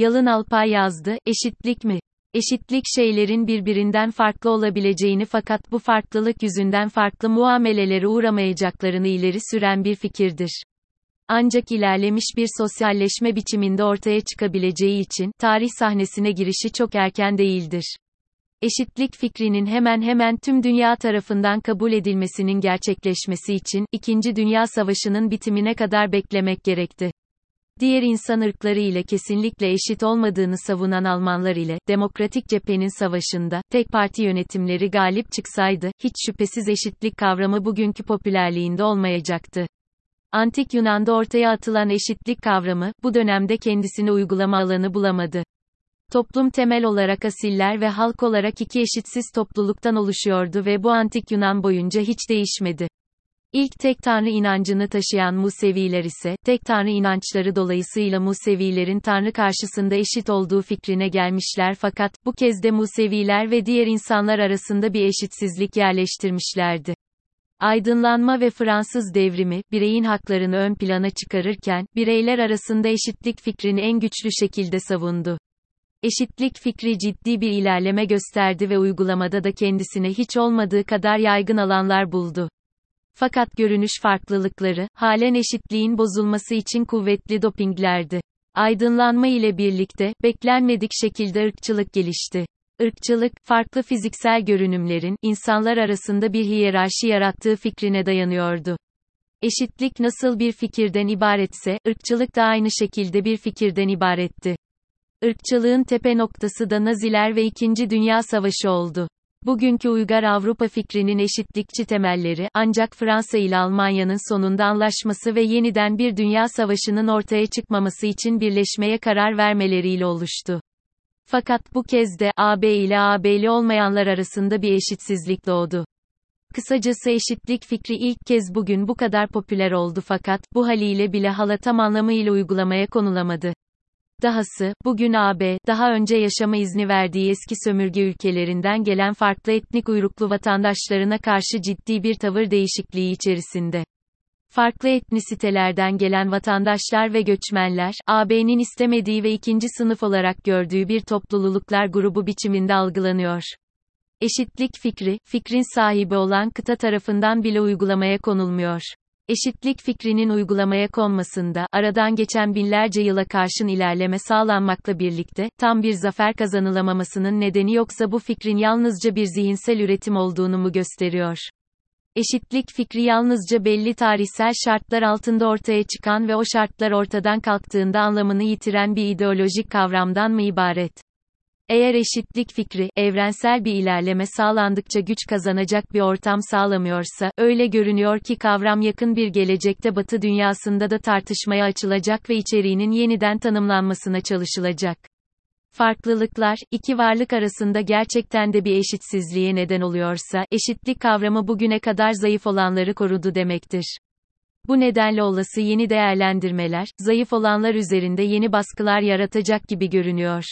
Yalın Alpay yazdı, eşitlik mi? Eşitlik şeylerin birbirinden farklı olabileceğini fakat bu farklılık yüzünden farklı muamelelere uğramayacaklarını ileri süren bir fikirdir. Ancak ilerlemiş bir sosyalleşme biçiminde ortaya çıkabileceği için, tarih sahnesine girişi çok erken değildir. Eşitlik fikrinin hemen hemen tüm dünya tarafından kabul edilmesinin gerçekleşmesi için, İkinci Dünya Savaşı'nın bitimine kadar beklemek gerekti diğer insan ırkları ile kesinlikle eşit olmadığını savunan Almanlar ile, demokratik cephenin savaşında, tek parti yönetimleri galip çıksaydı, hiç şüphesiz eşitlik kavramı bugünkü popülerliğinde olmayacaktı. Antik Yunan'da ortaya atılan eşitlik kavramı, bu dönemde kendisini uygulama alanı bulamadı. Toplum temel olarak asiller ve halk olarak iki eşitsiz topluluktan oluşuyordu ve bu antik Yunan boyunca hiç değişmedi. İlk tek tanrı inancını taşıyan Museviler ise, tek tanrı inançları dolayısıyla Musevilerin tanrı karşısında eşit olduğu fikrine gelmişler fakat, bu kez de Museviler ve diğer insanlar arasında bir eşitsizlik yerleştirmişlerdi. Aydınlanma ve Fransız devrimi, bireyin haklarını ön plana çıkarırken, bireyler arasında eşitlik fikrini en güçlü şekilde savundu. Eşitlik fikri ciddi bir ilerleme gösterdi ve uygulamada da kendisine hiç olmadığı kadar yaygın alanlar buldu. Fakat görünüş farklılıkları, halen eşitliğin bozulması için kuvvetli dopinglerdi. Aydınlanma ile birlikte, beklenmedik şekilde ırkçılık gelişti. Irkçılık, farklı fiziksel görünümlerin, insanlar arasında bir hiyerarşi yarattığı fikrine dayanıyordu. Eşitlik nasıl bir fikirden ibaretse, ırkçılık da aynı şekilde bir fikirden ibaretti. Irkçılığın tepe noktası da Naziler ve İkinci Dünya Savaşı oldu. Bugünkü uygar Avrupa fikrinin eşitlikçi temelleri, ancak Fransa ile Almanya'nın sonunda anlaşması ve yeniden bir dünya savaşının ortaya çıkmaması için birleşmeye karar vermeleriyle oluştu. Fakat bu kez de, AB ile AB'li olmayanlar arasında bir eşitsizlik doğdu. Kısacası eşitlik fikri ilk kez bugün bu kadar popüler oldu fakat, bu haliyle bile hala tam anlamıyla uygulamaya konulamadı. Dahası, bugün AB, daha önce yaşama izni verdiği eski sömürge ülkelerinden gelen farklı etnik uyruklu vatandaşlarına karşı ciddi bir tavır değişikliği içerisinde. Farklı etnisitelerden gelen vatandaşlar ve göçmenler, AB'nin istemediği ve ikinci sınıf olarak gördüğü bir topluluklar grubu biçiminde algılanıyor. Eşitlik fikri, fikrin sahibi olan kıta tarafından bile uygulamaya konulmuyor. Eşitlik fikrinin uygulamaya konmasında, aradan geçen binlerce yıla karşın ilerleme sağlanmakla birlikte, tam bir zafer kazanılamamasının nedeni yoksa bu fikrin yalnızca bir zihinsel üretim olduğunu mu gösteriyor? Eşitlik fikri yalnızca belli tarihsel şartlar altında ortaya çıkan ve o şartlar ortadan kalktığında anlamını yitiren bir ideolojik kavramdan mı ibaret? Eğer eşitlik fikri, evrensel bir ilerleme sağlandıkça güç kazanacak bir ortam sağlamıyorsa, öyle görünüyor ki kavram yakın bir gelecekte Batı dünyasında da tartışmaya açılacak ve içeriğinin yeniden tanımlanmasına çalışılacak. Farklılıklar, iki varlık arasında gerçekten de bir eşitsizliğe neden oluyorsa, eşitlik kavramı bugüne kadar zayıf olanları korudu demektir. Bu nedenle olası yeni değerlendirmeler, zayıf olanlar üzerinde yeni baskılar yaratacak gibi görünüyor.